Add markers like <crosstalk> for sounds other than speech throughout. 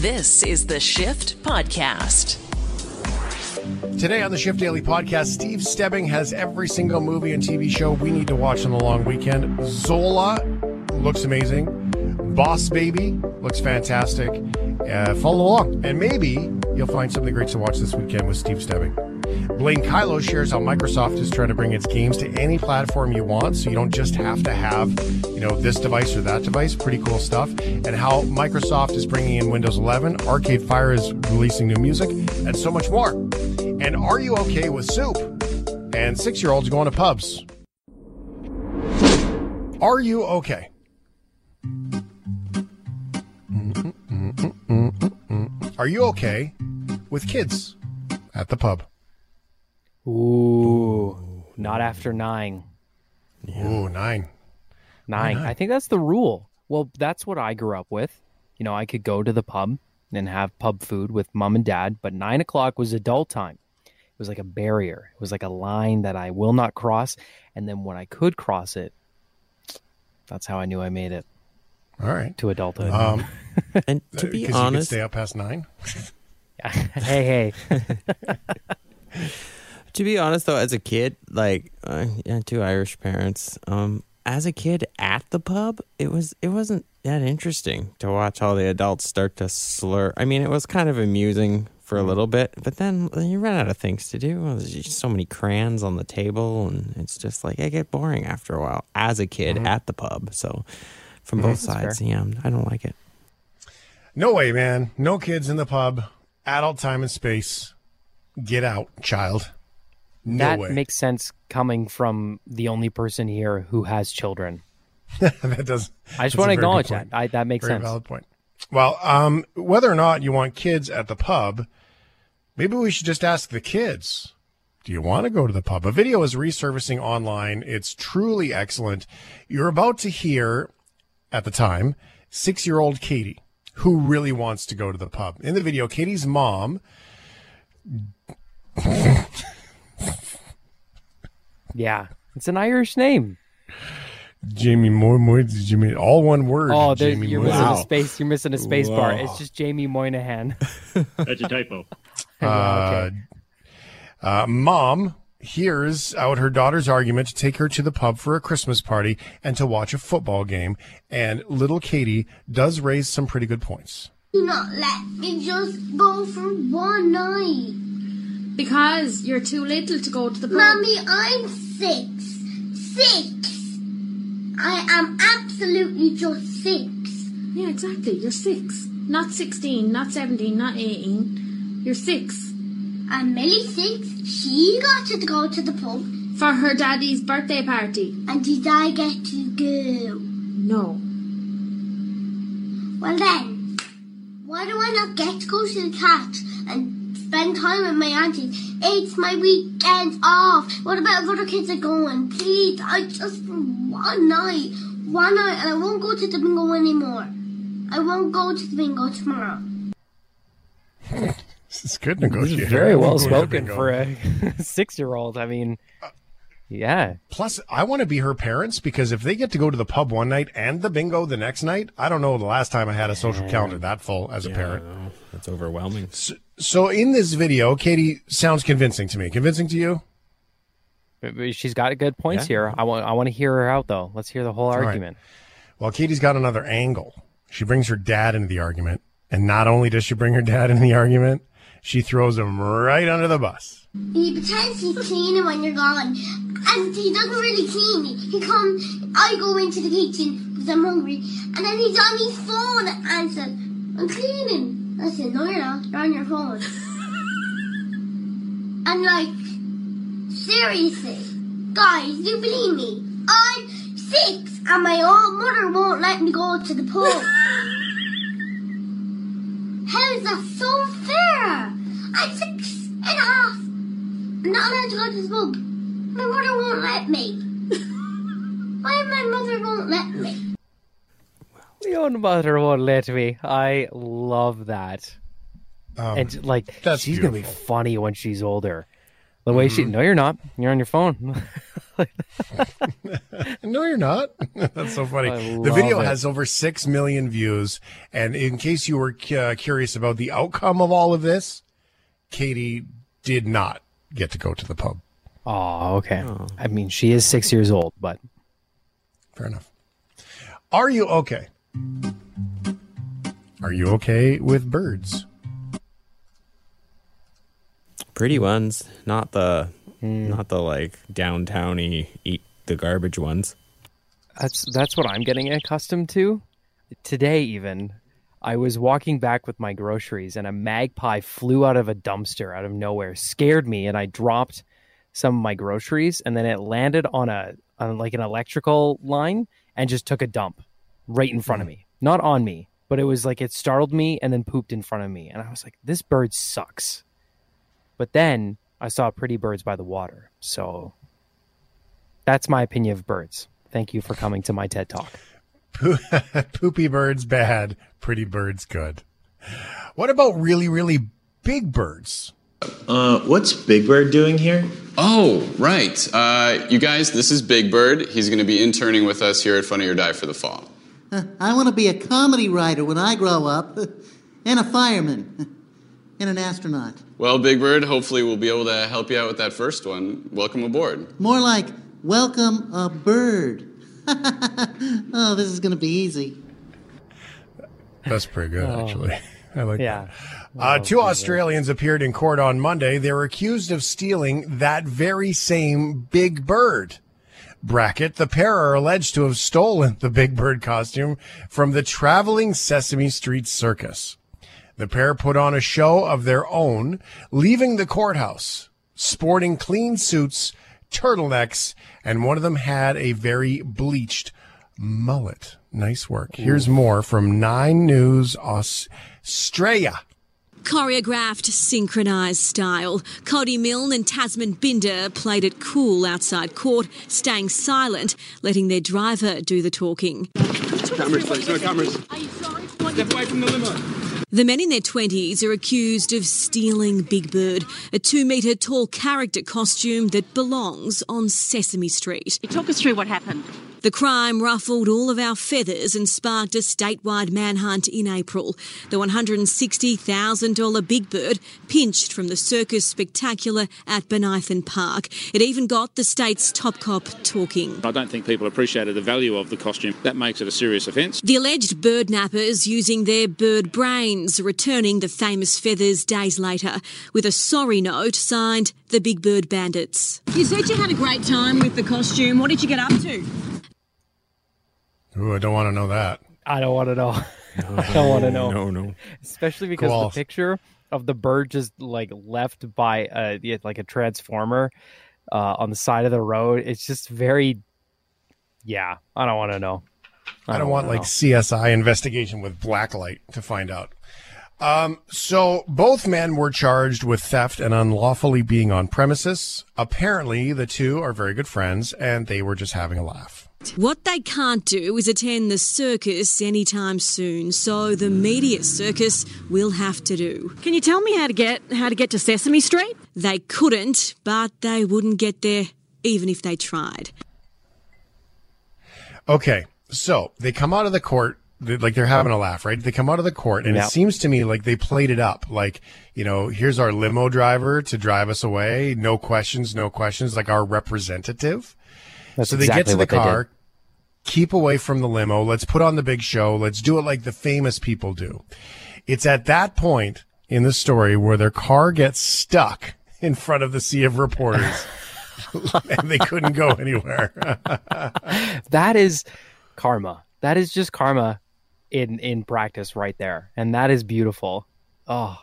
This is the Shift Podcast. Today on the Shift Daily Podcast, Steve Stebbing has every single movie and TV show we need to watch on the long weekend. Zola looks amazing. Boss Baby looks fantastic. Uh, follow along, and maybe you'll find something great to watch this weekend with Steve Stebbing. Blaine Kyllo shares how Microsoft is trying to bring its games to any platform you want, so you don't just have to have, you know, this device or that device. Pretty cool stuff. And how Microsoft is bringing in Windows 11, Arcade Fire is releasing new music, and so much more. And are you okay with soup? And six-year-olds going to pubs. Are you okay? Are you okay with kids at the pub? Ooh, not after nine. Ooh, nine. Nine. I think that's the rule. Well, that's what I grew up with. You know, I could go to the pub and have pub food with mom and dad, but nine o'clock was adult time. It was like a barrier. It was like a line that I will not cross. And then when I could cross it, that's how I knew I made it All right. to adulthood. Um, <laughs> And to be because you could honest, stay up past nine. <laughs> hey, hey. <laughs> to be honest though, as a kid, like uh, yeah, two Irish parents, um, as a kid at the pub, it was it wasn't that interesting to watch all the adults start to slur. I mean, it was kind of amusing for a little bit, but then you run out of things to do. There's just so many crayons on the table, and it's just like it get boring after a while. As a kid at the pub, so from both That's sides, yeah, I don't like it. No way, man. No kids in the pub. Adult time and space. Get out, child. No that way. makes sense coming from the only person here who has children. <laughs> that does. I just want to acknowledge that. I, that makes Very sense. valid point. Well, um, whether or not you want kids at the pub, maybe we should just ask the kids. Do you want to go to the pub? A video is resurfacing online. It's truly excellent. You're about to hear, at the time, six year old Katie, who really wants to go to the pub. In the video, Katie's mom <laughs> Yeah, it's an Irish name. Jamie Moy Moy Jimmy all one word. Oh, there, Jamie you're Moy. missing Wow. a space. You're missing a space bar. It's just Jamie Moynihan. <laughs> That's a typo. <laughs> Yeah, okay. Uh, mom hears out her daughter's argument to take her to the pub for a Christmas party and to watch a football game. And little Katie does raise some pretty good points. Do not let me just go for one night. Because you're too little to go to the pub. Mommy, I'm six. Six. I am absolutely just six. Yeah, exactly. You're six. Not 16, not 17, not 18. You're six. And Millie six. She got to go to the pub. For her daddy's birthday party. And did I get to go? No. Well then, why do I not get to go to the catch and spend time with my auntie. It's my weekend off. What about if other kids are going? Please, I just for one night, one night, and I won't go to the bingo anymore. I won't go to the bingo tomorrow. <laughs> This is good negotiator. Very well spoken for a <laughs> six-year-old. I mean, uh, yeah, Plus, I want to be her parents because if they get to go to the pub one night and the bingo the next night, I don't know the last time I had a social calendar that full as a parent. That's overwhelming. So in this video, Katie sounds convincing to me. Convincing to you? But- but she's got good points Yeah. here. I want. I want to hear her out though. Let's hear the whole right. argument. Well, Katie's got another angle. She brings her dad into the argument. And not only does she bring her dad <laughs> into the argument, she throws him right under the bus. He pretends he's cleaning when you're gone, and he doesn't really clean. He comes, I go into the kitchen because I'm hungry, and then he's on his phone and says, "I'm cleaning." I said, "No, you're not. You're on your phone." and like, seriously, guys, you believe me? I'm six, and my old mother won't let me go to the pub. <laughs> How is that so fair? I'm six and a half. I'm not allowed to go to the. My mother won't let me. <laughs> Why my mother won't let me? Your mother won't let me. I love that. Um, and like, that's she's gonna be funny when she's older. The way she. No, you're not. You're on your phone. <laughs> <laughs> No, you're not. That's so funny. The video it. has over 6 million views. And in case you were uh, curious about the outcome of all of this, Katie did not get to go to the pub. Oh, okay. I mean, she is six years old, but Fair enough. Are you okay? Are you okay with birds? Pretty ones, not the hmm. not the like downtowny eat the garbage ones. that's that's what I'm getting accustomed to. Today, even, I was walking back with my groceries, and a magpie flew out of a dumpster out of nowhere, scared me, and I dropped some of my groceries, and then it landed on a on like an electrical line and just took a dump right in front of hmm. me, not on me, but it was like it startled me and then pooped in front of me, and I was like, this bird sucks. But then I saw pretty birds by the water, so that's my opinion of birds. Thank you for coming to my TED Talk. <laughs> Poopy birds bad, pretty birds good. What about really, really big birds? Uh, what's Big Bird doing here? Oh, right. Uh, you guys, this is Big Bird. He's going to be interning with us here at Funny or Die for the fall. I want to be a comedy writer when I grow up, <laughs> and a fireman, <laughs> and an astronaut. Well, Big Bird, hopefully we'll be able to help you out with that first one. Welcome aboard. More like, welcome a bird. <laughs> oh, this is going to be easy. That's pretty good, actually. <laughs> I like Yeah. that. Uh, two Australians appeared in court on Monday. They were accused of stealing that very same big bird. Bracket, the pair are alleged to have stolen the big bird costume from the traveling Sesame Street circus. The pair put on a show of their own, leaving the courthouse, sporting clean suits, turtlenecks, and one of them had a very bleached mullet. Nice work. Here's more from Nine News Australia. Choreographed, synchronised style. Cody Milne and Tasman Binder played it cool outside court, staying silent, letting their driver do the talking. Cameras, please. No cameras. Step away from the limo. The men in their 20s are accused of stealing Big Bird, a two metre tall character costume that belongs on Sesame Street. Talk us through what happened. The crime ruffled all of our feathers and sparked a statewide manhunt in April. The $160,000 Big Bird pinched from the Circus Spectacular at Bonython Park. It even got the state's top cop talking. I don't think people appreciated the value of the costume. That makes it a serious offence. The alleged bird nappers using their bird brains, returning the famous feathers days later with a sorry note signed the Big Bird Bandits. You said you had a great time with the costume. What did you get up to? Ooh, I don't want to know that. I don't want to know. <laughs> I don't want to know. No, no. Especially because Cool. the picture of the bird just like left by a like a transformer uh, on the side of the road. It's just very, yeah. I don't want to know. I don't want wanna like CSI investigation with blacklight to find out. Um, so both men were charged with theft and unlawfully being on premises. Apparently, the two are very good friends, and they were just having a laugh. What they can't do is attend the circus anytime soon, so the media circus will have to do. Can you tell me how to get how to get to Sesame Street? They couldn't, but they wouldn't get there even if they tried. Okay, so they come out of the court, like they're having a laugh, right? They come out of the court, and Yep. it seems to me like they played it up. Like, you know, here's our limo driver to drive us away. No questions, no questions, like our representative. That's so they exactly get to the what they did. car, keep away from the limo. Let's put on the big show. Let's do it like the famous people do. It's at that point in the story where their car gets stuck in front of the sea of reporters. <laughs> and they couldn't go anywhere. <laughs> that is karma. That is just karma in in practice right there, and that is beautiful. Oh,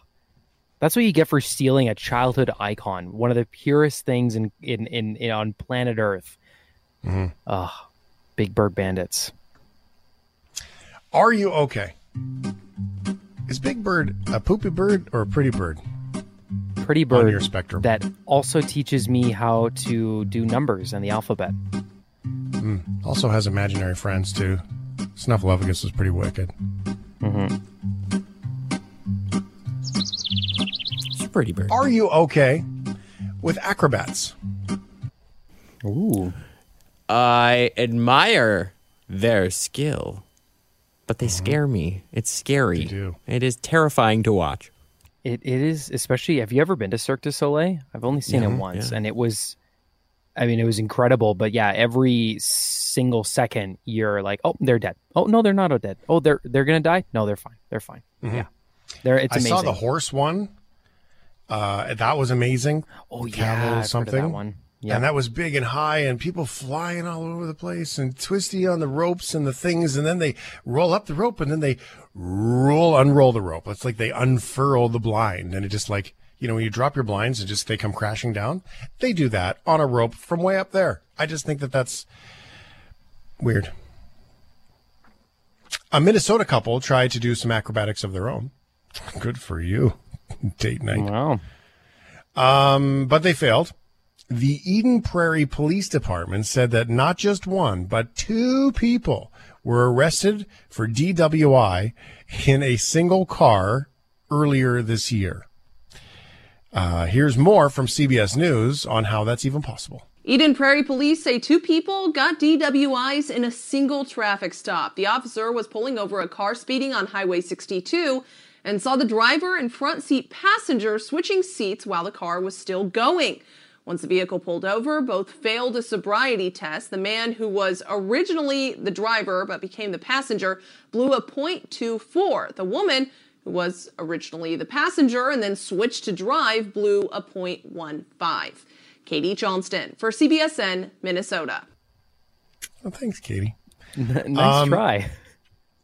that's what you get for stealing a childhood icon, one of the purest things in in in, in on planet Earth. Oh, Big Bird Bandits. Are you okay? Is Big Bird a poopy bird or a pretty bird? Pretty bird on your spectrum. that also teaches me how to do numbers and the alphabet. Hmm. Also has imaginary friends too. Snuffleupagus is pretty wicked. Mm-hmm. It's pretty bird. Are you okay with acrobats? Ooh, I admire their skill, but they scare me. It's scary. Mm-hmm. They do. It is terrifying to watch. It it is especially. Have you ever been to Cirque du Soleil? I've only seen Yeah, it once, yeah. and it was. I mean, it was incredible. But yeah, every single second, you're like, "Oh, they're dead. Oh no, they're not dead. Oh, they're they're gonna die. No, they're fine. They're fine. Yeah, they're. It's Mm-hmm. I amazing. saw the horse one. Uh, that was amazing. Oh yeah, camel I've heard of that something. one. And that was big and high, and people flying all over the place, and twisty on the ropes and the things, and then they roll up the rope, and then they roll, unroll the rope. It's like they unfurl the blind, and it just like you know when you drop your blinds and just they come crashing down. They do that on a rope from way up there. I just think that that's weird. A Minnesota couple tried to do some acrobatics of their own. <laughs> Good for you, <laughs> date night. Wow. Um, but they failed. The Eden Prairie Police Department said that not just one, but two people were arrested for DWI in a single car earlier this year. Uh, here's more from CBS News on how that's even possible. Eden Prairie police say two people got DWIs in a single traffic stop. The officer was pulling over a car speeding on Highway 62 and saw the driver and front seat passenger switching seats while the car was still going. Once the vehicle pulled over, both failed a sobriety test. The man who was originally the driver but became the passenger blew a .24. The woman who was originally the passenger and then switched to drive blew a .15. Katie Johnston for CBSN, Minnesota. Well, thanks, Katie. nice Um, try.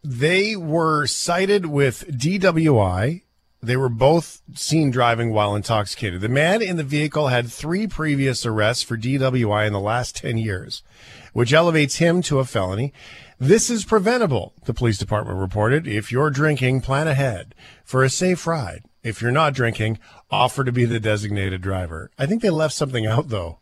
They were cited with DWI. They were both seen driving while intoxicated. The man in the vehicle had three previous arrests for DWI in the last 10 years, which elevates him to a felony. This is preventable, the police department reported. If you're drinking, plan ahead for a safe ride. If you're not drinking, offer to be the designated driver. I think they left something out though.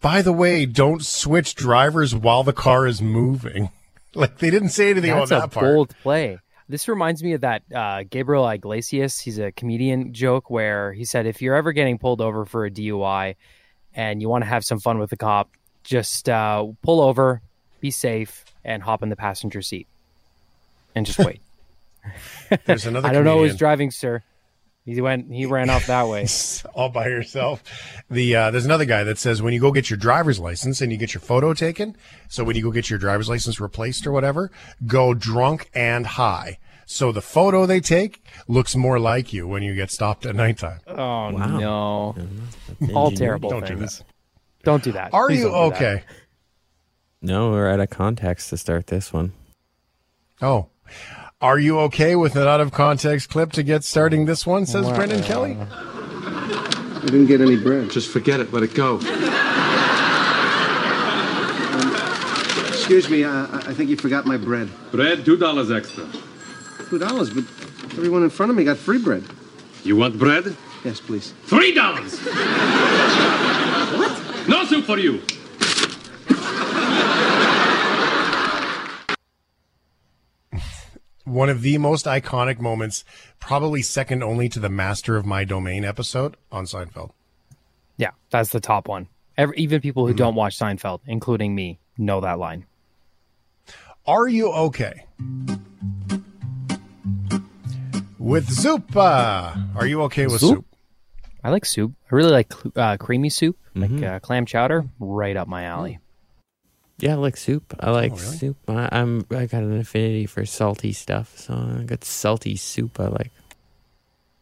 By the way, don't switch drivers while the car is moving. <laughs> Like they didn't say anything That's about a that part. bold play. This reminds me of that uh, Gabriel Iglesias. He's a comedian joke where he said, if you're ever getting pulled over for a DUI and you want to have some fun with the cop, just uh, pull over, be safe, and hop in the passenger seat, and just wait. <laughs> There's another I don't know who's driving, sir. He went. He ran off that way. <laughs> all by yourself. The uh, there's another guy that says when you go get your driver's license and you get your photo taken, so when you go get your driver's license replaced or whatever, go drunk and high. So the photo they take looks more like you when you get stopped at nighttime. Oh no! All terrible Don't do things. that. Don't do that. Are Please you don't that. okay? No, we're out of context to start this one. Oh. Are you okay with an out of context clip to get starting this one? Says Brendan Kelly. I didn't get any bread. Just forget it. Let it go. Excuse me, uh, I think you forgot my bread. Bread, two dollars extra. Two dollars, but everyone in front of me got free bread. You want bread? Yes, please. Three dollars. <laughs> what? No soup for you. One of the most iconic moments, probably second only to the Master of My Domain episode on Seinfeld. Yeah, that's the top one. Every, even people Mm-hmm. who don't watch Seinfeld, including me, know that line. Are you okay? With soup. Uh, are you okay with soup? I like soup. I really like uh, creamy soup, Mm-hmm. like uh, clam chowder, right up my alley. Yeah, I like soup. I like Oh, really? soup. I, I'm I got an affinity for salty stuff, so I got salty soup. I like.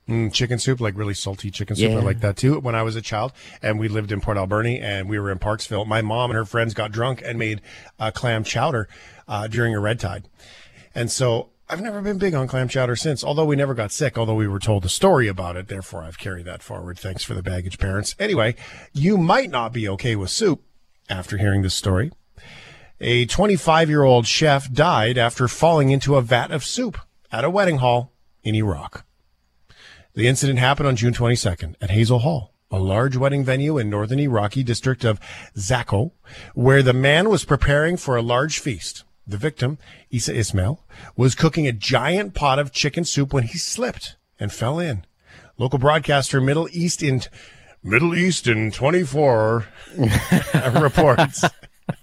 Mm, chicken soup, like really salty chicken soup. I like that too. When I was a child and we lived in Port Alberni and we were in Parksville, my mom and her friends got drunk and made uh, clam chowder uh, during a red tide. And so I've never been big on clam chowder since, although we never got sick, although we were told a story about it. Therefore, I've carried that forward. Thanks for the baggage, parents. Anyway, you might not be okay with soup after hearing this story. A 25 year old chef died after falling into a vat of soup at a wedding hall in Iraq. The incident happened on June 22nd at Hazel Hall, a large wedding venue in northern Iraqi district of Zakho, where the man was preparing for a large feast. The victim, Isa Ismail, was cooking a giant pot of chicken soup when he slipped and fell in. Local broadcaster Middle East in Middle East in 24 <laughs> reports.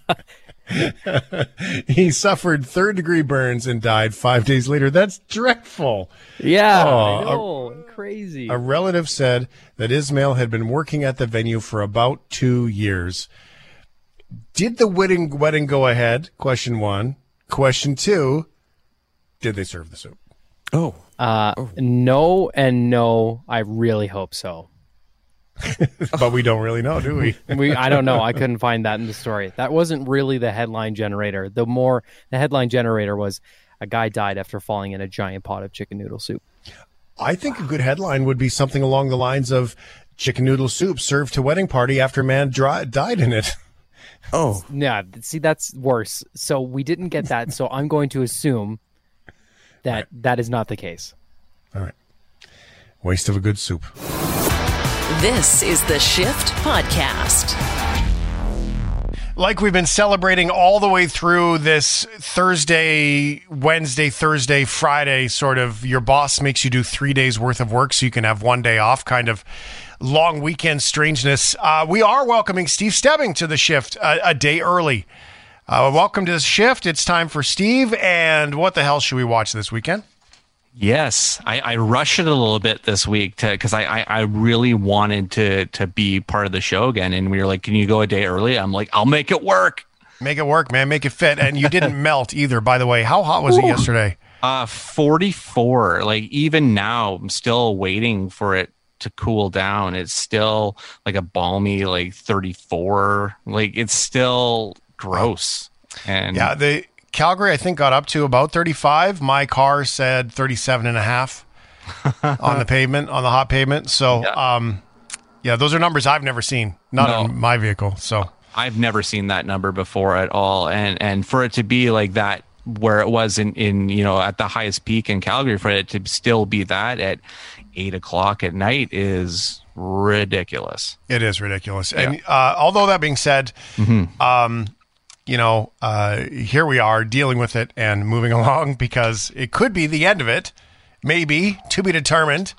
<laughs> <laughs> he suffered third degree burns and died five days later. That's dreadful. Yeah, Oh, I a- know, crazy. A relative said that Ismail had been working at the venue for about two years. Did the wedding wedding go ahead? Question one. Question two. Did they serve the soup? Oh, Uh, no and no. I really hope so. <laughs> but we don't really know, do we? <laughs> we I don't know. I couldn't find that in the story. That wasn't really the headline generator. The more the headline generator was a guy died after falling in a giant pot of chicken noodle soup. I think a good headline would be something along the lines of chicken noodle soup served to wedding party after man dri- died in it. <laughs> Oh, yeah. See, that's worse. So we didn't get that. So I'm going to assume that that is not the case. All right. Waste of a good soup. This is the Shift Podcast. like we've been celebrating all the way through this Thursday, Wednesday, Thursday, Friday sort of your boss makes you do three days worth of work so you can have one day off kind of long weekend strangeness. Uh, we are welcoming Steve Stebbing to the shift a, a day early. Uh, welcome to the shift. It's time for Steve. And what the hell should we watch this weekend? Yes, I, I rushed it a little bit this week to because I, I I really wanted to to be part of the show again, and we were like, "Can you go a day early?" I'm like, "I'll make it work." Make it work, man. Make it fit. And you didn't <laughs> melt either, by the way. How hot was it yesterday? Uh, 44. Like even now, I'm still waiting for it to cool down. It's still like a balmy like 34. Like it's still gross. And Yeah, the Calgary, I think, got up to about 35. My car said 37 and a half <laughs> on the pavement, on the hot pavement. So, um, yeah, those are numbers I've never seen, not No. in my vehicle. So, I've never seen that number before at all, and and for it to be like that, where it was in in you know at the highest peak in Calgary, for it to still be that at eight o'clock at night is ridiculous. It is ridiculous. And uh, although that being said, um, you know, uh, here we are dealing with it and moving <laughs> along because it could be the end of it, maybe to be determined,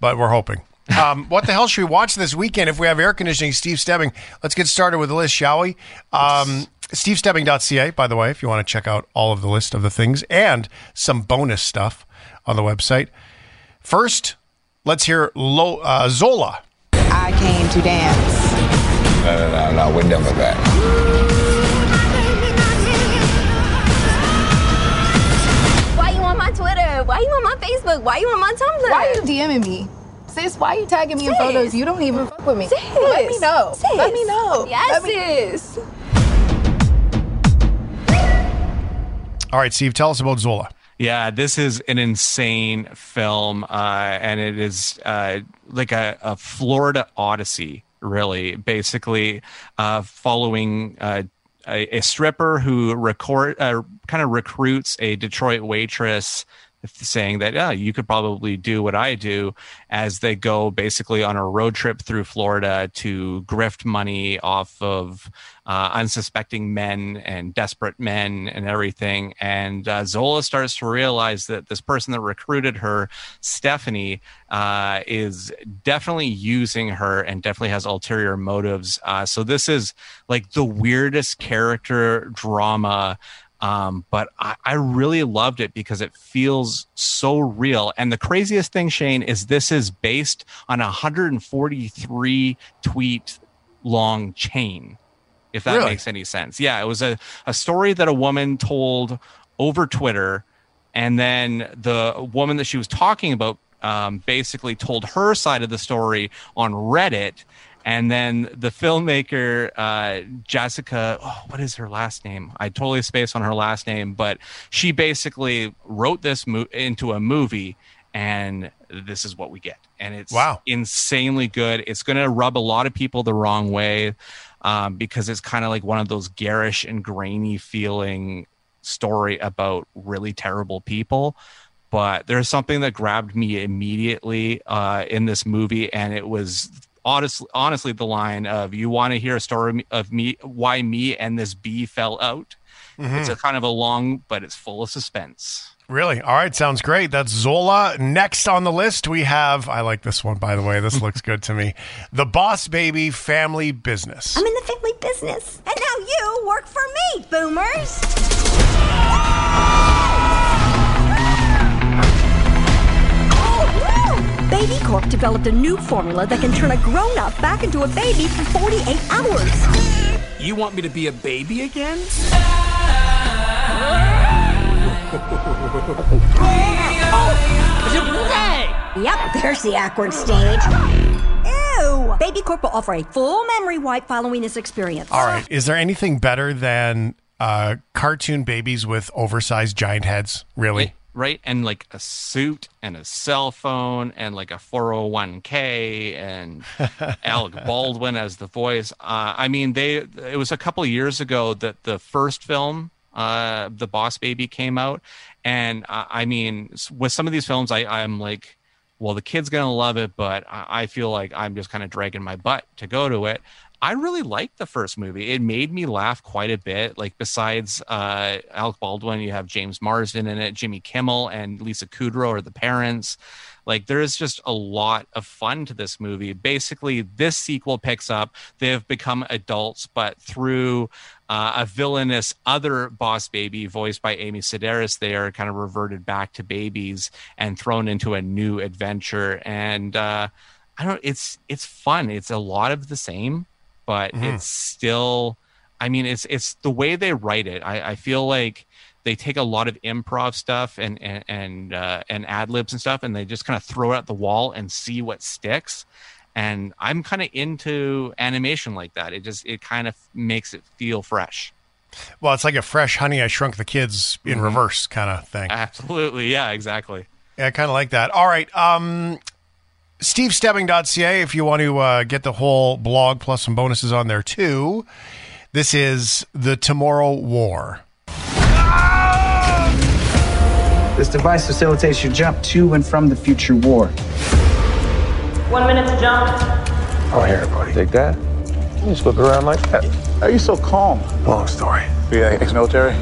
but we're hoping. <laughs> Um, what the hell should we watch this weekend if we have air conditioning? Steve Stebbing. Let's get started with the list, shall we? Um, SteveStebbing.ca, by the way, if you want to check out all of the list of the things and some bonus stuff on the website. First, let's hear Lo- uh, Zola. I came to dance. No, no, no, no, we're done with that. Why you on my Facebook? Why you on my Tumblr? Why are you DMing me? Sis, why are you tagging me in photos? You don't even fuck with me. Sis. Let me know. Sis. Let me know. Yes, Let me- sis. All right, Steve, tell us about Zola. Yeah, this is an insane film, uh, and it is uh, like a, a Florida Odyssey, really. Basically, uh, following uh, a, a stripper who record uh, kind of recruits a Detroit waitress, saying that yeah, you could probably do what I do, as they go basically on a road trip through Florida to grift money off of uh, unsuspecting men and desperate men and everything. And uh, Zola starts to realize that this person that recruited her, Stephanie, uh, is definitely using her and definitely has ulterior motives. Uh, so this is like the weirdest character drama. Um, but I, I really loved it because it feels so real. And the craziest thing, Shane, is this is based on a 143 tweet long chain if that Really? makes any sense. Yeah, it was a, a story that a woman told over Twitter, and then the woman that she was talking about um, basically told her side of the story on Reddit. And then the filmmaker, uh, Jessica, oh, what is her last name? I totally spaced on her last name, but she basically wrote this mo- into a movie, and this is what we get. And it's Wow. insanely good. It's going to rub a lot of people the wrong way um, because it's kind of like one of those garish and grainy feeling story about really terrible people. But there's something that grabbed me immediately uh, in this movie, and it was honestly, honestly the line of "You want to hear a story of me, why me and this bee fell out." Mm-hmm. It's a kind of a long, but it's full of suspense. Really? All right, sounds great. That's Zola. Next on the list, we have, I like this one, by the way. This looks good to me. <laughs> The Boss Baby Family Business. I'm in the family business. And now you work for me, boomers. <laughs> Baby Corp developed a new formula that can turn a grown up back into a baby for 48 hours. You want me to be a baby again? Yep, there's the awkward stage. Ew! Baby Corp will offer a full memory wipe following this experience. All right. Is there anything better than uh, cartoon babies with oversized giant heads? Really? Right? And like a suit and a cell phone and like a 401k and <laughs> Alec Baldwin as the voice. Uh, I mean, they, it was a couple of years ago that the first film, uh, The Boss Baby came out. And uh, I mean, with some of these films, I, I'm like, well, the kid's gonna love it, but I I feel like I'm just kind of dragging my butt to go to it. I really liked the first movie. It made me laugh quite a bit. Like besides uh, Alec Baldwin, you have James Marsden in it, Jimmy Kimmel, and Lisa Kudrow are the parents. Like there is just a lot of fun to this movie. Basically, this sequel picks up. They have become adults, but through uh, a villainous other boss baby voiced by Amy Sedaris, they are kind of reverted back to babies and thrown into a new adventure. And uh, I don't. It's it's fun. It's a lot of the same, but Mhm. it's still. I mean, it's it's the way they write it. I, I feel like they take a lot of improv stuff and and and, uh, and ad libs and stuff, and they just kind of throw it at the wall and see what sticks. And I'm kind of into animation like that. It just it kind of makes it feel fresh. Well, it's like a fresh Honey, I Shrunk the Kids in Mhm. reverse kind of thing. Absolutely, yeah, exactly. Yeah, I kind of like that. All right. Um, SteveStebbing.ca if you want to uh, get the whole blog plus some bonuses on there too. This is the Tomorrow War. This device facilitates your jump to and from the future war. One minute to jump. Oh, here, buddy. Take that. You just look around like that. How are you so calm? Long story. You ex-military?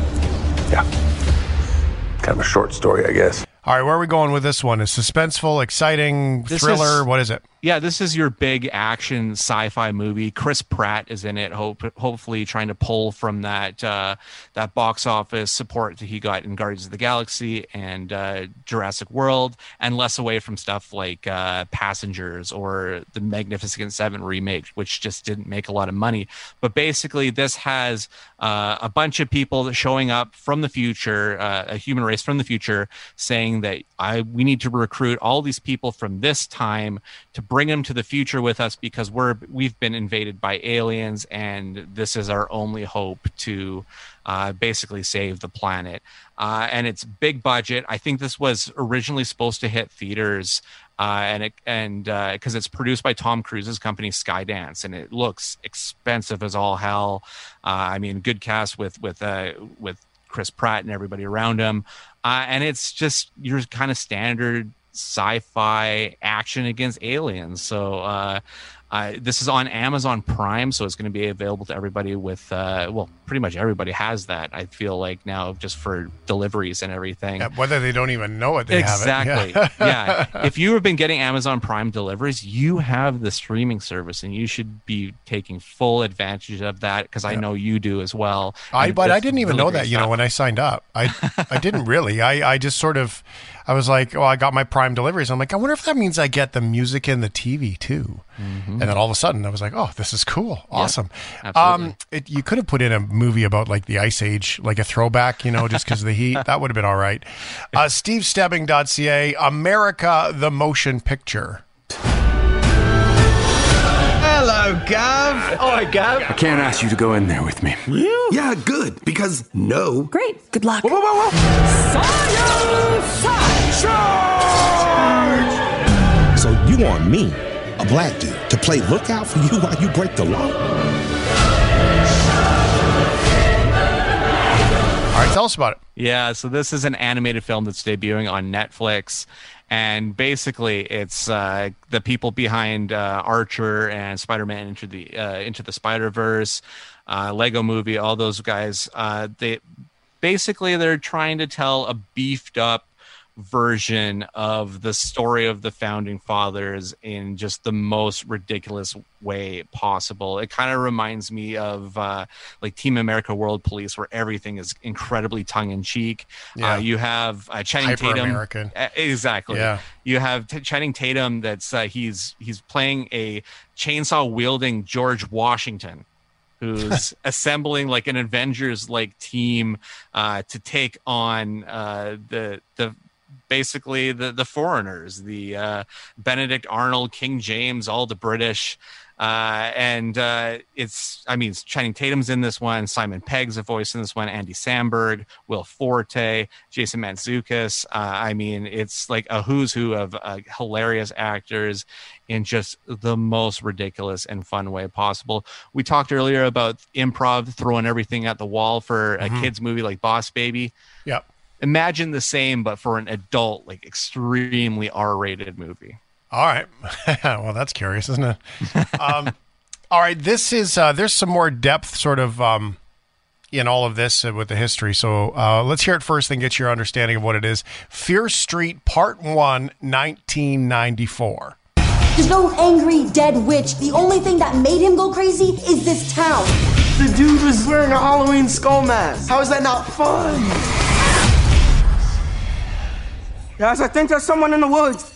Yeah. Kind of a short story, I guess. All right, where are we going with this one? Is suspenseful, exciting, This thriller? is- what is it? Yeah, this is your big action sci-fi movie. Chris Pratt is in it. Hope, hopefully, trying to pull from that uh, that box office support that he got in Guardians of the Galaxy and uh, Jurassic World, and less away from stuff like uh, Passengers or the Magnificent Seven remake, which just didn't make a lot of money. But basically, this has uh, a bunch of people showing up from the future, uh, a human race from the future, saying that I we need to recruit all these people from this time to bring them to the future with us because we're we've been invaded by aliens and this is our only hope to uh, basically save the planet. Uh, and it's big budget. I think this was originally supposed to hit theaters. Uh, and it, and because it's produced by Tom Cruise's company Skydance, and it looks expensive as all hell. Uh, I mean, good cast with with uh, with Chris Pratt and everybody around him, uh, and it's just your kind of standard sci-fi action against aliens. So uh, uh, this is on Amazon Prime, so it's going to be available to everybody. With uh, well, pretty much everybody has that. I feel like now just for deliveries and everything. Yeah, whether they don't even know it, they exactly. have it. yeah. <laughs> If you have been getting Amazon Prime deliveries, you have the streaming service, and you should be taking full advantage of that because I know you do as well. I but I didn't even know that. You know, when I signed up, I I didn't <laughs> really. I I just sort of, I was like, oh, I got my Prime deliveries. I'm like, I wonder if that means I get the music and the TV too. Mhm. And then all of a sudden, I was like, oh, this is cool, awesome. absolutely. um, it, you could have put in a movie about like the Ice Age, like a throwback, you know, just because of the heat. That would have been all right. Uh, <laughs> SteveStebbing.ca, America the Motion Picture. Hello, Gav. All right, Gav. I can't ask you to go in there with me. Yeah, good. Because no. Great. Good luck. Whoa, whoa, whoa, whoa. So you want me, a black dude, to play lookout for you while you break the law? All right, tell us about it. Yeah, so this is an animated film that's debuting on Netflix. And basically, it's uh, the people behind uh, Archer and Spider-Man into the uh, into the Spider Verse, uh, Lego Movie, all those guys. Uh, they basically they're trying to tell a beefed up version of the story of the founding fathers in just the most ridiculous way possible. It kind of reminds me of uh, like Team America World Police, where everything is incredibly tongue in cheek. Yeah. Uh, you have uh, Channing Tatum, Uh, exactly. Yeah. You have T- Channing Tatum. That's uh, he's he's playing a chainsaw wielding George Washington who's <laughs> assembling like an Avengers like team uh, to take on uh, the the basically the the foreigners, the uh, Benedict Arnold, King James, all the British. Uh, and uh, it's, I mean, Channing Tatum's in this one, Simon Pegg's a voice in this one, Andy Samberg, Will Forte, Jason Mantzoukas. Uh, I mean, it's like a who's who of uh, hilarious actors in just the most ridiculous and fun way possible. We talked earlier about improv throwing everything at the wall for a Mhm. kids movie like Boss Baby. Yep. Imagine the same, but for an adult, like extremely R-rated movie. All right. <laughs> well, that's curious, isn't it? um, <laughs> all right. This is uh, there's some more depth, sort of, um, in all of this uh, with the history. So uh, let's hear it first, then get your understanding of what it is. Fear Street, Part One, 1994. There's no angry dead witch. The only thing that made him go crazy is this town. The dude was wearing a Halloween skull mask. How is that not fun? Guys, I think there's someone in the woods.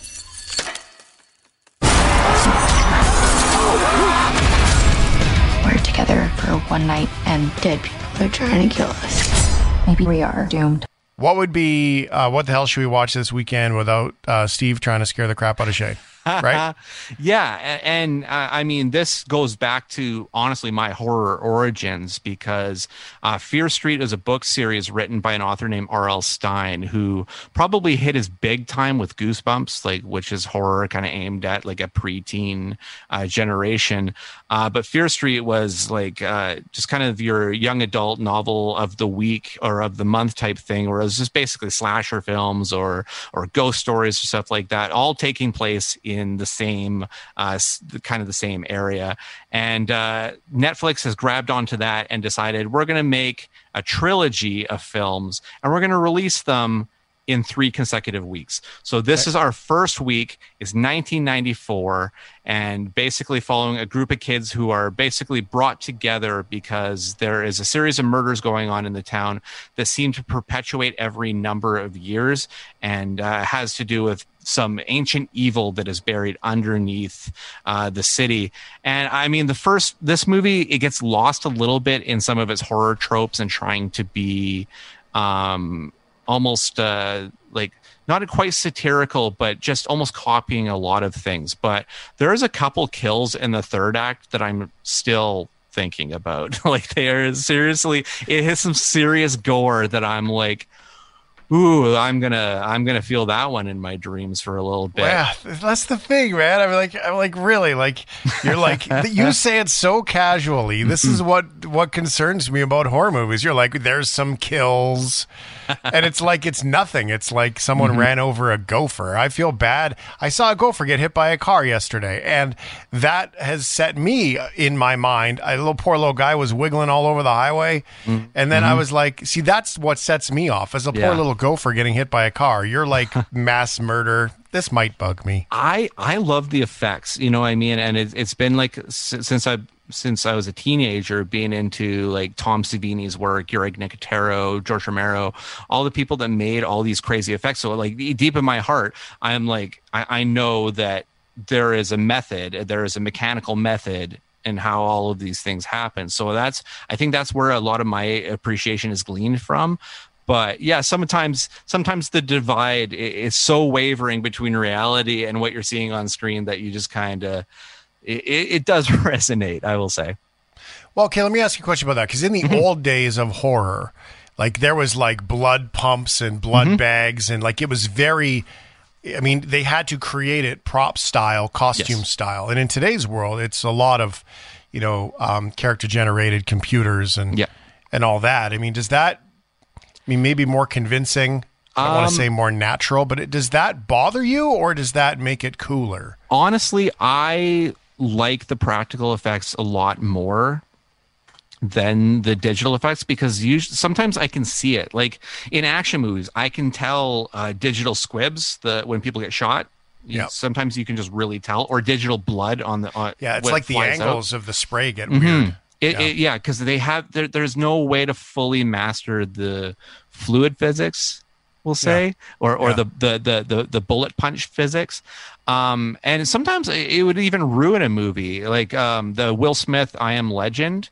We're together for one night and dead people are trying to kill us. Maybe we are doomed. What would be uh, what the hell should we watch this weekend without uh, Steve trying to scare the crap out of Shay? Right? <laughs> yeah, a- and, uh, I mean, this goes back to honestly my horror origins because uh, Fear Street is a book series written by an author named R.L. Stine, who probably hit his big time with Goosebumps, like which is horror kind of aimed at like a preteen uh, generation. Uh, but Fear Street was like uh, just kind of your young adult novel of the week or of the month type thing, where it was just basically slasher films or or ghost stories or stuff like that, all taking place in the same uh, kind of the same area. And uh, Netflix has grabbed onto that and decided we're going to make a trilogy of films and we're going to release them in three consecutive weeks. So this is our first week is 1994 and basically following a group of kids who are basically brought together because there is a series of murders going on in the town that seem to perpetuate every number of years and uh, has to do with some ancient evil that is buried underneath uh, the city. And I mean, the first this movie it gets lost a little bit in some of its horror tropes and trying to be um, almost uh, like not quite satirical, but just almost copying a lot of things. But there is a couple kills in the third act that I'm still thinking about. <laughs> like they are seriously, it has some serious gore that I'm like, ooh, I'm gonna, I'm gonna feel that one in my dreams for a little bit. Yeah, that's the thing, man. I'm like, I'm like, really, like, you're like, <laughs> you say it so casually. This is what what concerns me about horror movies. You're like, there's some kills, and it's like it's nothing. It's like someone Mhm. ran over a gopher. I feel bad. I saw a gopher get hit by a car yesterday, and that has set me in my mind. A little poor little guy was wiggling all over the highway, and then I Mhm. was like, see, that's what sets me off as a poor Yeah. little gopher getting hit by a car. You're like <laughs> mass murder. This might bug me. I I love the effects, you know what I mean, and it, it's been like since I since I was a teenager, being into like Tom Savini's work, Greg Nicotero, George Romero, all the people that made all these crazy effects. So like deep in my heart, I'm like I, I know that there is a method, there is a mechanical method and how all of these things happen. So that's I think that's where a lot of my appreciation is gleaned from. But yeah, sometimes sometimes the divide is so wavering between reality and what you're seeing on screen that you just kind of it, it does <laughs> resonate. I will say. Well, okay, let me ask you a question about that. Because in the Mm-hmm. old days of horror, like there was like blood pumps and blood Mm-hmm. bags, and like it was very. I mean, they had to create it prop style, costume Yes. style, and in today's world, it's a lot of, you know, um, character generated computers and Yeah. and all that. I mean, does that I mean, maybe more convincing. I don't want Um, to say more natural, but it, does that bother you, or does that make it cooler? honestly, I like the practical effects a lot more than the digital effects because usually sometimes I can see it. Like in action movies, I can tell uh, digital squibs the when people get shot. Yeah. Sometimes you can just really tell, or digital blood on the. On, Yeah, it's like the flies out. angles of the spray get Mhm. weird. It, it- yeah, because they have there, there's no way to fully master the fluid physics, we'll say, or or Yeah. the, the the the the bullet punch physics. Um, and sometimes it would even ruin a movie, like um, the Will Smith "I Am Legend."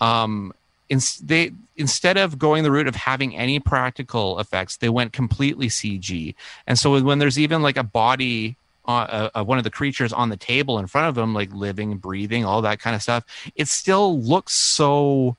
Um, in, they instead of going the route of having any practical effects, they went completely CG. And so when there's even like a body uh, uh, one of the creatures on the table in front of him, like living, breathing, all that kind of stuff, it still looks so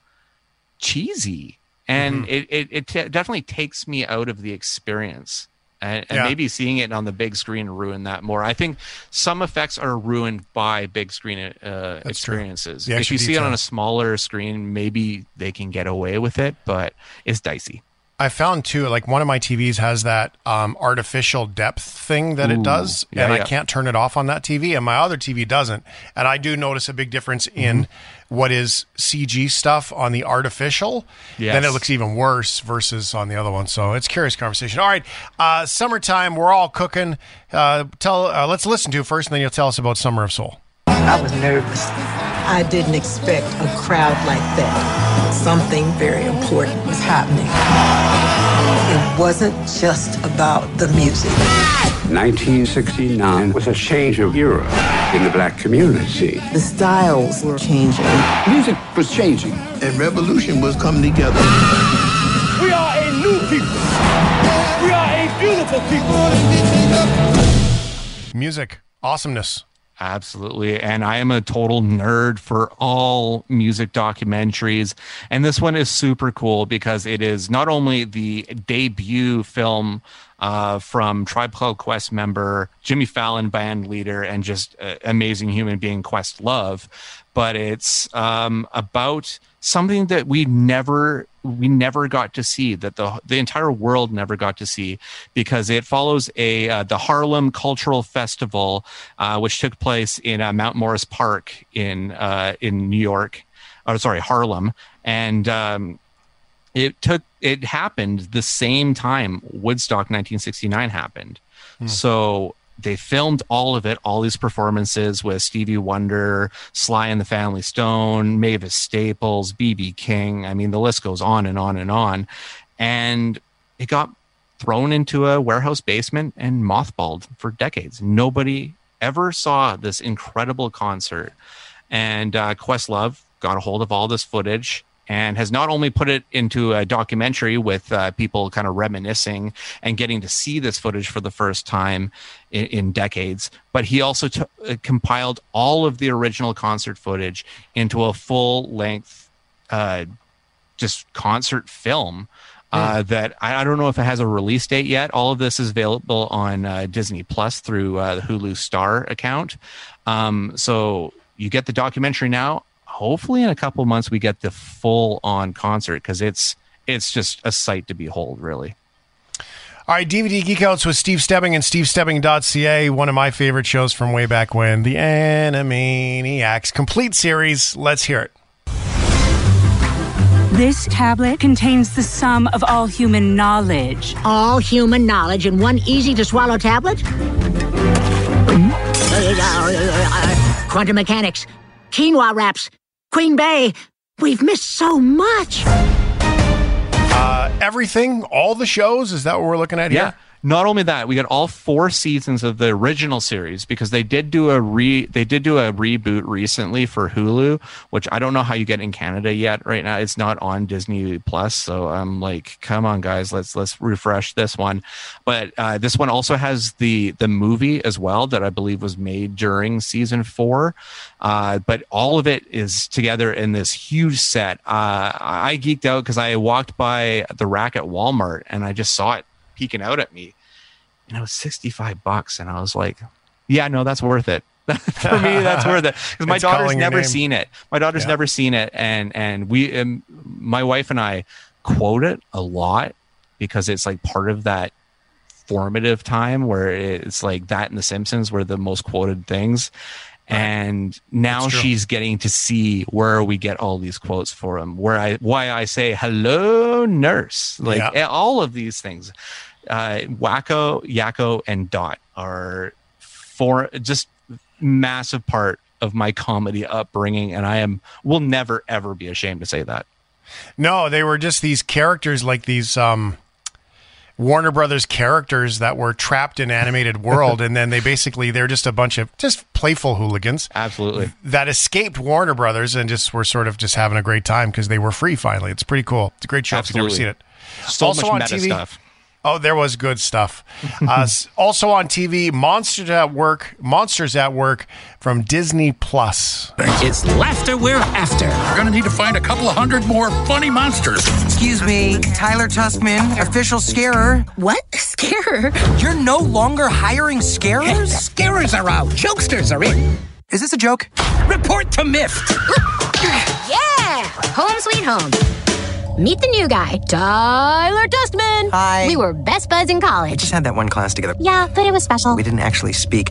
cheesy, and Mm-hmm. it it, it t- definitely takes me out of the experience. And, and Yeah. maybe seeing it on the big screen ruined that more. I think some effects are ruined by big screen uh, experiences. If you see it on a smaller screen, maybe they can get away with it, but it's dicey. I found too, like one of my TVs has that um, artificial depth thing that it does, yeah, and I can't turn it off on that TV, and my other TV doesn't. And I do notice a big difference in Mm-hmm. what is CG stuff on the artificial. Then it looks even worse versus on the other one. So it's curious conversation. All right, uh, summertime, we're all cooking. Uh, tell, uh, let's listen to it first, and then you'll tell us about Summer of Soul. I was nervous. I didn't expect a crowd like that. Something very important was happening. It wasn't just about the music. 1969 was a change of era in the black community. The styles were changing. Music was changing, and revolution was coming together. We are a new people. We are a beautiful people. Music, awesomeness. Absolutely. And I am a total nerd for all music documentaries. And this one is super cool because it is not only the debut film uh, from Tribe Called Quest member Jimmy Fallon, band leader, and just uh, amazing human being Questlove, but it's um, about something that we never we never got to see that the the entire world never got to see because it follows a uh, the Harlem Cultural Festival uh, which took place in uh, Mount Morris Park in uh, in New York or sorry Harlem. And um, it took it happened the same time Woodstock 1969 happened. So they filmed all of it, all these performances with Stevie Wonder, Sly and the Family Stone, Mavis Staples, BB King. I mean, the list goes on and on and on. And it got thrown into a warehouse basement and mothballed for decades. Nobody ever saw this incredible concert. And uh, Questlove got a hold of all this footage and has not only put it into a documentary with uh, people kind of reminiscing and getting to see this footage for the first time in, in decades, but he also t- uh, compiled all of the original concert footage into a full length, uh, just concert film. Uh, that I, I don't know if it has a release date yet. All of this is available on uh, Disney Plus through uh, the Hulu Star account. Um, so you get the documentary now. Hopefully, in a couple months, we get the full on concert because it's it's just a sight to behold. Really. All right, DVD Geekouts with Steve Stebbing and SteveStebbing.ca, one of my favorite shows from way back when, the Animaniacs complete series. Let's hear it. This tablet contains the sum of all human knowledge. All human knowledge in one easy to swallow tablet? Hmm? Uh, uh, uh, quantum mechanics, quinoa wraps, Queen Bey. We've missed so much. Uh, everything, all the shows, is that what we're looking at Yeah. here? Not only that, we got all four seasons of the original series because they did do a re they did do a reboot recently for Hulu, which I don't know how you get in Canada yet. Right now, it's not on Disney Plus, so I'm like, come on, guys, let's let's refresh this one. But uh, this one also has the the movie as well that I believe was made during season four. Uh, but all of it is together in this huge set. Uh, I geeked out because I walked by the rack at Walmart and I just saw it peeking out at me and it was 65 bucks and i was like yeah no that's worth it <laughs> for me that's worth it because my daughter's never name. seen it my daughter's Yeah. never seen it and and we um, my wife and i quote it a lot because it's like part of that formative time where it's like that and The Simpsons were the most quoted things. And now she's getting to see where we get all these quotes for him. Where I why I say hello nurse, like Yeah. all of these things. Uh, Wakko, Yakko, and Dot are for just massive part of my comedy upbringing, and I am will never ever be ashamed to say that. No, they were just these characters like these um Warner Brothers characters that were trapped in animated <laughs> world and then they basically they're just a bunch of just playful hooligans Absolutely. that escaped Warner Brothers and just were sort of just having a great time because they were free finally. It's pretty cool. It's a great show if you've never seen it. So much meta stuff. Oh, there was good stuff. uh, <laughs> also on TV, Monsters at Work, Monsters at Work from Disney Plus. It's laughter we're after. We're gonna need to find a couple of hundred more funny monsters. Excuse me, Tylor Tuskmon, official scarer. What? Scarer? You're no longer hiring scarers? <laughs> Scarers are out. Jokesters are in. Is this a joke? Report to MIFT. <laughs> Yeah! Home sweet home. Meet the new guy, Tylor Tuskmon. Hi. We were best buds in college. We just had that one class together. Yeah, but it was special. We didn't actually speak.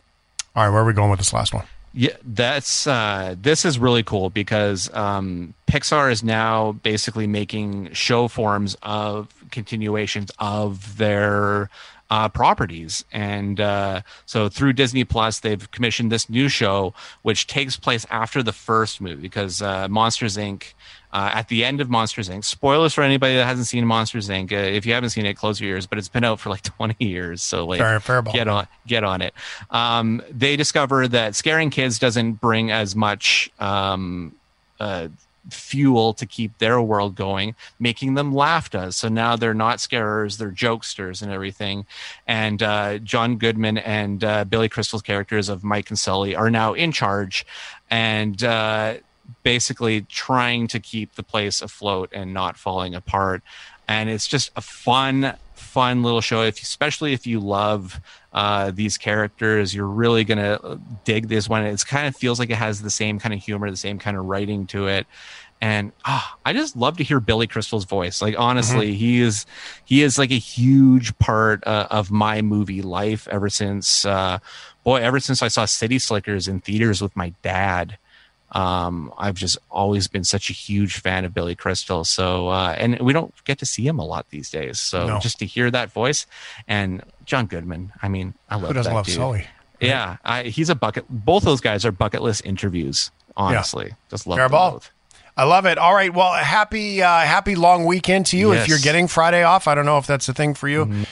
All right, where are we going with this last one? Yeah, that's uh, this is really cool because um, Pixar is now basically making show forms of continuations of their uh, properties, and uh, so through Disney Plus, they've commissioned this new show which takes place after the first movie because uh, Monsters Inc. Uh, at the end of Monsters Inc. Spoilers for anybody that hasn't seen Monsters Inc. Uh, if you haven't seen it, close your ears. But it's been out for like <laughs> 20 years, so like Fair- fair get on get on it. Um, they discover that scaring kids doesn't bring as much um, uh, fuel to keep their world going. Making them laugh does. So now they're not scarers; they're jokesters and everything. And uh, John Goodman and uh, Billy Crystal's characters of Mike and Sully are now in charge, and uh, basically trying to keep the place afloat and not falling apart. And it's just a fun, fun little show. If especially if you love uh, these characters, you're really gonna dig this one. It's kind of feels like it has the same kind of humor, the same kind of writing to it. And ah, I just love to hear Billy Crystal's voice. Like honestly, he is he is like a huge part uh, of my movie life ever since uh, boy, ever since I saw City Slickers in theaters with my dad um i've just always been such a huge fan of billy crystal so uh and we don't get to see him a lot these days so No. just to hear that voice and john goodman i mean i love Who doesn't that love dude. Sully? yeah I, he's a bucket both those guys are bucket list interviews honestly just love Fair them both. I love it. All right. Well, happy uh, happy long weekend to you. If you're getting Friday off, I don't know if that's a thing for you.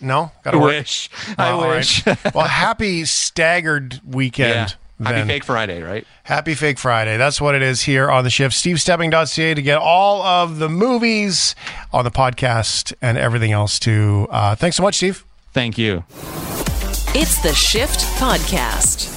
No, I to work. wish. I all right. wish. <laughs> well, happy staggered weekend. yeah happy then. fake friday right Happy Fake Friday. That's what it is here on the shift. SteveStebbing.ca to get all of the movies on the podcast and everything else too. Uh, thanks so much, Steve. thank you It's the Shift Podcast.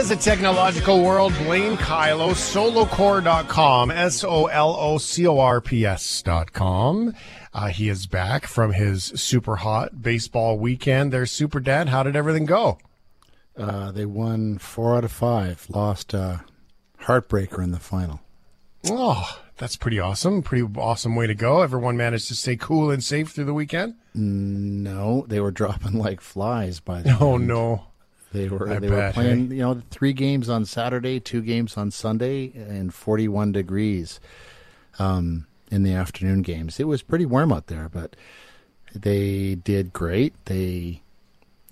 Is a technological world. Blaine Kyllo, solocorps.com, S O L O C O R P S.com. Uh, he is back from his super hot baseball weekend. There's Super Dad. How did everything go? Uh, they won four out of five. Lost uh, heartbreaker in the final. Oh, that's pretty awesome. Pretty awesome way to go. Everyone managed to stay cool and safe through the weekend. No, they were dropping like flies by the <laughs> Oh end. no. They were I they were playing, hey? you know, three games on Saturday, two games on Sunday, and 41 degrees um, in the afternoon games. It was pretty warm out there, but they did great. They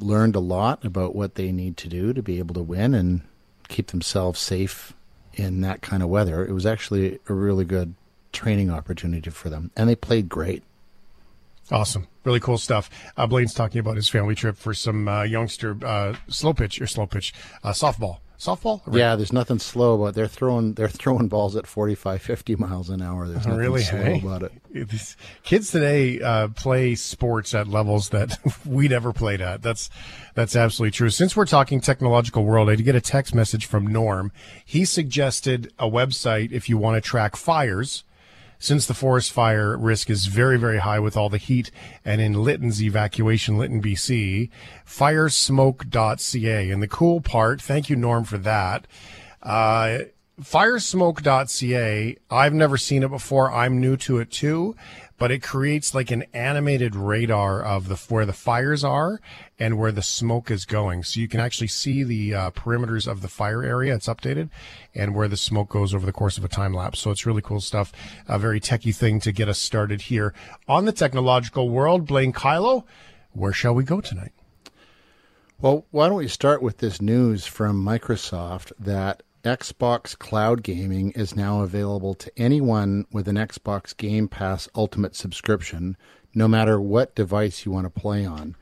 learned a lot about what they need to do to be able to win and keep themselves safe in that kind of weather. It was actually a really good training opportunity for them, and they played great. Awesome. Really cool stuff. Uh, Blaine's talking about his family trip for some uh, youngster uh, slow pitch or slow pitch uh, softball softball. Yeah, there's nothing slow about. They're throwing they're throwing balls at 45, 50 miles an hour. There's <laughs> nothing really slow hey? about it. <laughs> These kids today uh, play sports at levels that <laughs> we never played at. That's that's absolutely true. Since we're talking technological world, I did get a text message from Norm. He suggested a website if you want to track fires. Since the forest fire risk is very, very high with all the heat and in Lytton's evacuation, Lytton, BC, firesmoke.ca. And the cool part, thank you, Norm, for that. Uh, firesmoke.ca. I've never seen it before. I'm new to it too, but it creates like an animated radar of the where the fires are and where the smoke is going. So you can actually see the uh, perimeters of the fire area. It's updated and where the smoke goes over the course of a time lapse. So it's really cool stuff. A very techie thing to get us started here on the technological world. Blaine Kyllo, where shall we go tonight? Well, why don't we start with this news from Microsoft that Xbox Cloud Gaming is now available to anyone with an Xbox Game Pass Ultimate subscription, no matter what device you want to play on.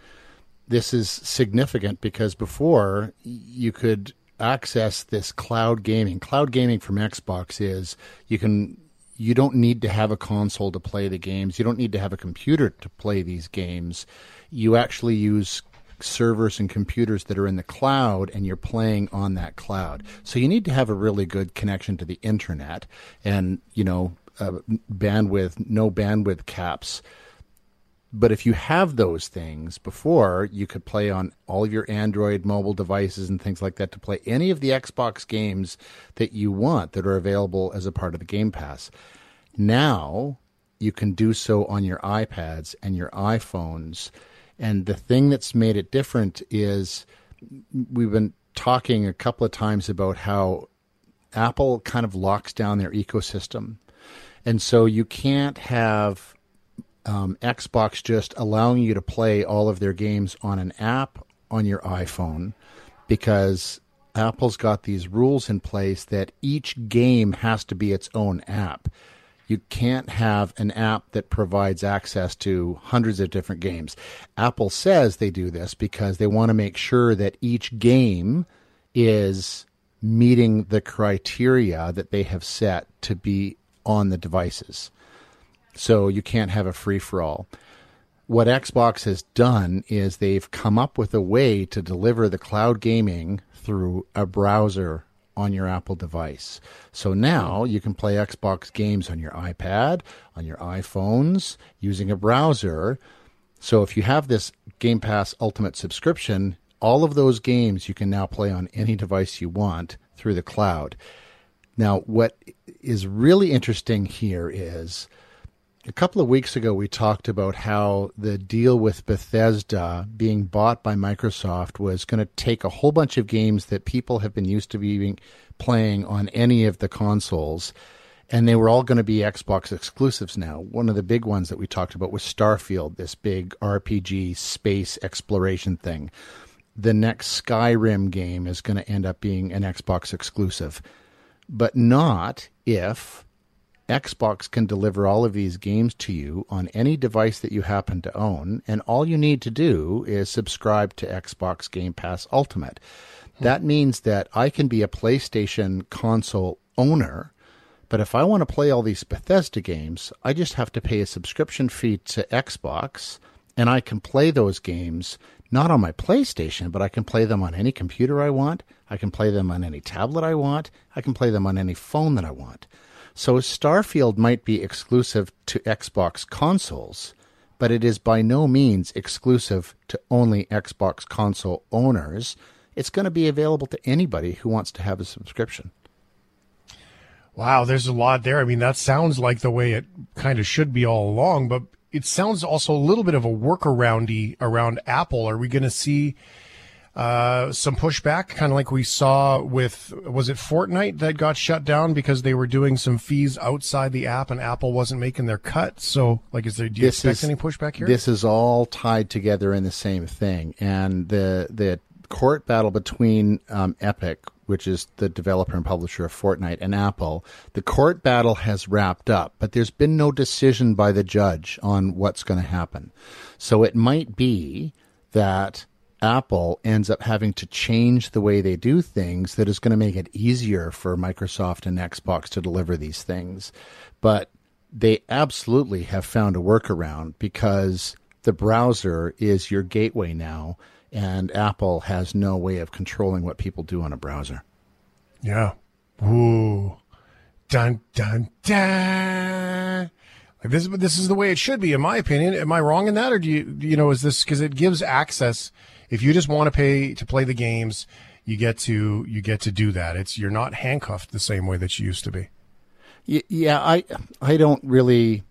This is significant because before you could access this cloud gaming. Cloud gaming from Xbox is you can you don't need to have a console to play the games. You don't need to have a computer to play these games. You actually use servers and computers that are in the cloud and you're playing on that cloud. So you need to have a really good connection to the internet and, you know, uh, bandwidth, no bandwidth caps. But if you have those things before, you could play on all of your Android mobile devices and things like that to play any of the Xbox games that you want that are available as a part of the Game Pass. Now you can do so on your iPads and your iPhones. And the thing that's made it different is we've been talking a couple of times about how Apple kind of locks down their ecosystem. And so you can't have um, Xbox just allowing you to play all of their games on an app on your iPhone because Apple's got these rules in place that each game has to be its own app. You can't have an app that provides access to hundreds of different games. Apple says they do this because they want to make sure that each game is meeting the criteria that they have set to be on the devices. So you can't have a free for all. What Xbox has done is they've come up with a way to deliver the cloud gaming through a browser on your Apple device. So now you can play Xbox games on your iPad, on your iPhones, using a browser. So if you have this Game Pass Ultimate subscription, all of those games you can now play on any device you want through the cloud. Now, what is really interesting here is a couple of weeks ago we talked about how the deal with Bethesda being bought by Microsoft was going to take a whole bunch of games that people have been used to being playing on any of the consoles and they were all going to be Xbox exclusives now. One of the big ones that we talked about was Starfield, this big RPG space exploration thing. The next Skyrim game is going to end up being an Xbox exclusive, but not if Xbox can deliver all of these games to you on any device that you happen to own, and all you need to do is subscribe to Xbox Game Pass Ultimate. That means that I can be a PlayStation console owner, but if I want to play all these Bethesda games, I just have to pay a subscription fee to Xbox, and I can play those games not on my PlayStation, but I can play them on any computer I want. I can play them on any tablet I want. I can play them on any phone that I want. So Starfield might be exclusive to Xbox consoles, but it is by no means exclusive to only Xbox console owners. It's going to be available to anybody who wants to have a subscription. Wow, there's a lot there. I mean, that sounds like the way it kind of should be all along, but it sounds also a little bit of a workaroundy around Apple. Are we going to see uh, some pushback, kind of like we saw with was it Fortnite that got shut down because they were doing some fees outside the app and Apple wasn't making their cut. So, like, is there do you This expect is- any pushback here? This is all tied together in the same thing, and the the court battle between um, Epic, which is the developer and publisher of Fortnite, and Apple, the court battle has wrapped up, but there's been no decision by the judge on what's going to happen. So it might be that Apple ends up having to change the way they do things that is going to make it easier for Microsoft and Xbox to deliver these things. But they absolutely have found a workaround because the browser is your gateway now, and Apple has no way of controlling what people do on a browser. Yeah. Ooh. Dun dun dun. Like this, this is the way it should be, in my opinion. Am I wrong in that, or do you, you know, is this because it gives access? If you just want to pay to play the games, you get to you get to do that. It's you're not handcuffed the same way that you used to be. Yeah, I I don't really.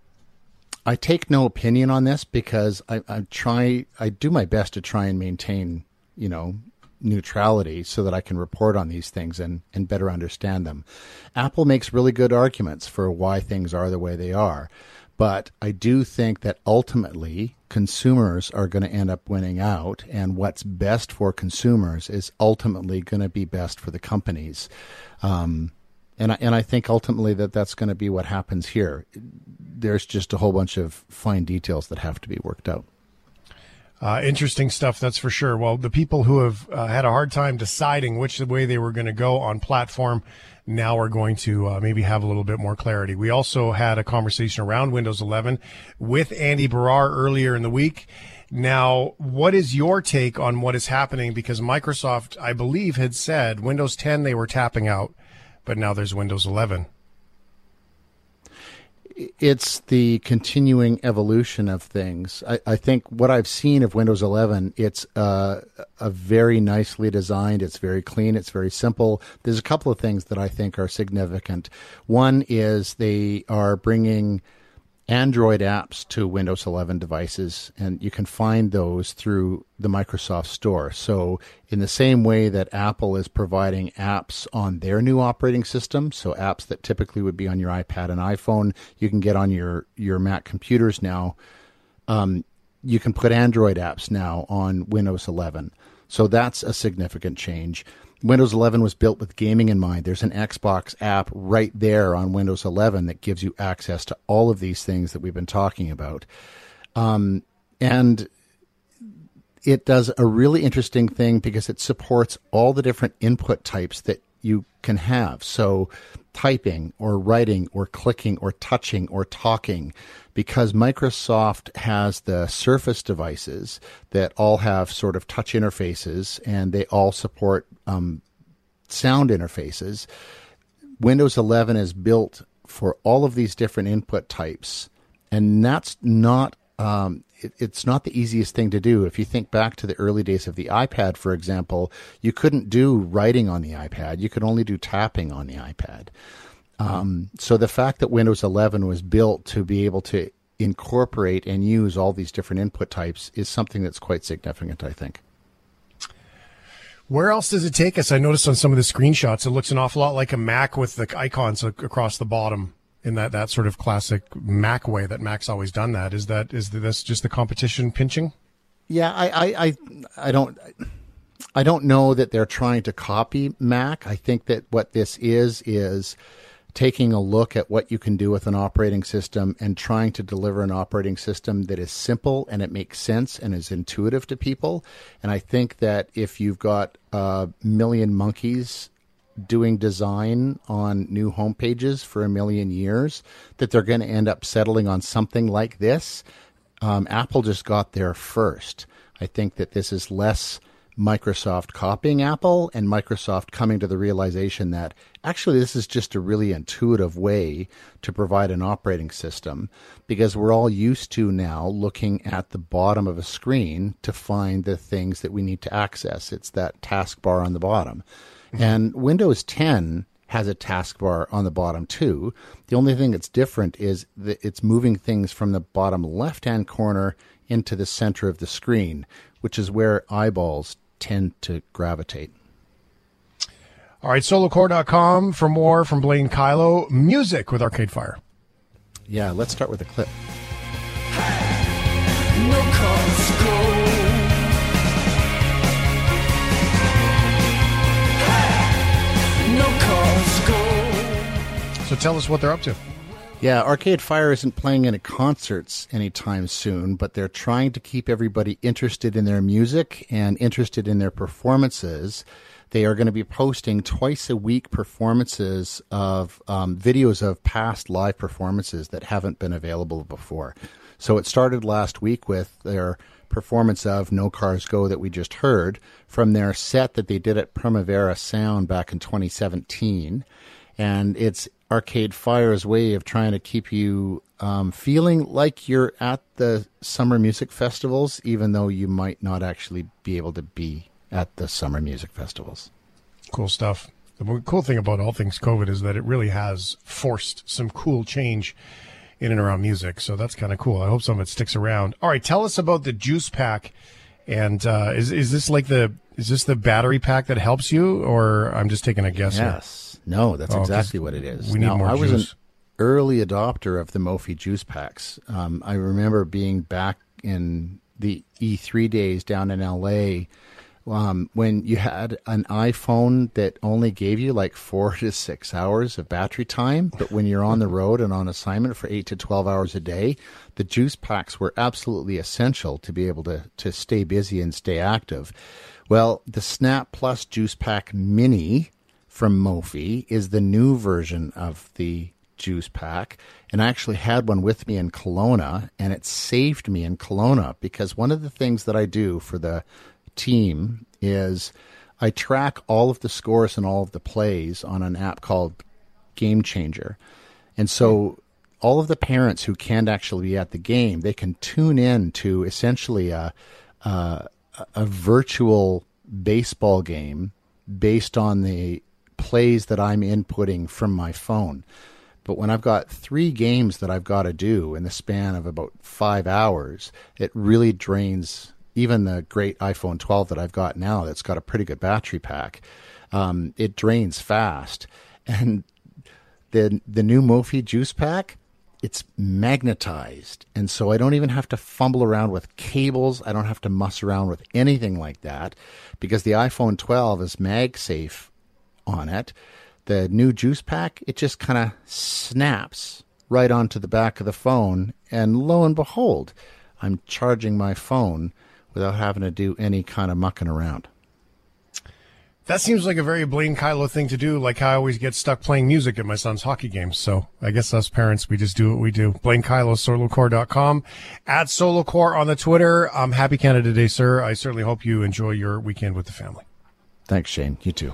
I take no opinion on this because I, I try I do my best to try and maintain you know neutrality so that I can report on these things and, and better understand them. Apple makes really good arguments for why things are the way they are. But I do think that ultimately consumers are going to end up winning out, and what's best for consumers is ultimately going to be best for the companies. Um, and I, and I think ultimately that that's going to be what happens here. There's just a whole bunch of fine details that have to be worked out. Uh, interesting stuff, that's for sure. Well, the people who have uh, had a hard time deciding which way they were going to go on platform now we're going to uh, maybe have a little bit more clarity. We also had a conversation around Windows 11 with Andy Baryer earlier in the week. Now, what is your take on what is happening? Because Microsoft, I believe, had said Windows 10 they were tapping out, but now there's Windows 11 it's the continuing evolution of things. I, I, think what I've seen of Windows 11, it's uh, a very nicely designed. It's very clean. It's very simple. There's a couple of things that I think are significant. One is they are bringing Android apps to Windows 11 devices, and you can find those through the Microsoft Store. So, in the same way that Apple is providing apps on their new operating system, so apps that typically would be on your iPad and iPhone, you can get on your, your Mac computers now. Um, you can put Android apps now on Windows 11. So, that's a significant change. Windows 11 was built with gaming in mind. There's an Xbox app right there on Windows 11 that gives you access to all of these things that we've been talking about. Um, and it does a really interesting thing because it supports all the different input types that you can have. So, typing or writing or clicking or touching or talking because Microsoft has the Surface devices that all have sort of touch interfaces and they all support um, sound interfaces. Windows 11 is built for all of these different input types, and that's not um, it, it's not the easiest thing to do. If you think back to the early days of the iPad, for example, you couldn't do writing on the iPad. You could only do tapping on the iPad. Um, so the fact that Windows 11 was built to be able to incorporate and use all these different input types is something that's quite significant, I think. Where else does it take us? I noticed on some of the screenshots, it looks an awful lot like a Mac with the icons across the bottom in that, that sort of classic Mac way that Mac's always done that. Is that is this just the competition pinching? Yeah, I, I, I, I don't. I don't know that they're trying to copy Mac. I think that what this is is taking a look at what you can do with an operating system and trying to deliver an operating system that is simple and it makes sense and is intuitive to people. And I think that if you've got a million monkeys doing design on new homepages for a million years, that they're going to end up settling on something like this. Um, Apple just got there first. I think that this is less Microsoft copying Apple and Microsoft coming to the realization that actually this is just a really intuitive way to provide an operating system because we're all used to now looking at the bottom of a screen to find the things that we need to access. It's that taskbar on the bottom. Mm-hmm. And Windows 10 has a taskbar on the bottom too. The only thing that's different is that it's moving things from the bottom left hand corner into the center of the screen, which is where eyeballs tend to gravitate. All right, solocorps.com for more from Blaine Kyllo. Music with Arcade Fire. Yeah, let's start with a clip. So tell us what they're up to. Yeah, Arcade Fire isn't playing any concerts anytime soon, but they're trying to keep everybody interested in their music and interested in their performances. They are going to be posting twice a week performances of um, videos of past live performances that haven't been available before. So it started last week with their performance of No Cars Go that we just heard from their set that they did at Primavera Sound back in 2017. And it's Arcade Fire's way of trying to keep you um, feeling like you're at the summer music festivals, even though you might not actually be able to be at the summer music festivals. Cool stuff. The cool thing about all things COVID is that it really has forced some cool change in and around music. So that's kind of cool. I hope some of it sticks around. All right, tell us about the juice pack. And uh, is is this like the is this the battery pack that helps you, or I'm just taking a guess? Yes. Here? No, that's oh, exactly what it is. We need now, more I juice. was an early adopter of the Mophie juice packs. Um, I remember being back in the E3 days down in LA um, when you had an iPhone that only gave you like four to six hours of battery time, but when you're on the road and on assignment for eight to 12 hours a day, the juice packs were absolutely essential to be able to, to stay busy and stay active. Well, the Snap Plus Juice Pack Mini from Mophie is the new version of the juice pack. And I actually had one with me in Kelowna, and it saved me in Kelowna because one of the things that I do for the team is I track all of the scores and all of the plays on an app called Game Changer. And so all of the parents who can't actually be at the game, they can tune in to essentially a, a, a virtual baseball game based on the plays that I'm inputting from my phone. But when I've got three games that I've got to do in the span of about five hours, it really drains even the great iPhone 12 that I've got now that's got a pretty good battery pack, um, it drains fast. <laughs> And the the new Mophie juice pack, it's magnetized, and so I don't even have to fumble around with cables. I don't have to muss around with anything like that because the iPhone 12 is MagSafe on it. The new juice pack, it just kind of snaps right onto the back of the phone, and lo and behold, I'm charging my phone without having to do any kind of mucking around. That seems like a very Blaine Kyllo thing to do, like how I always get stuck playing music at my son's hockey games. So I guess us parents, we just do what we do. Blaine Kyllo, solocorps.com. At solocorps on the Twitter. Um, happy Canada Day, sir. I certainly hope you enjoy your weekend with the family. Thanks, Shane. You too.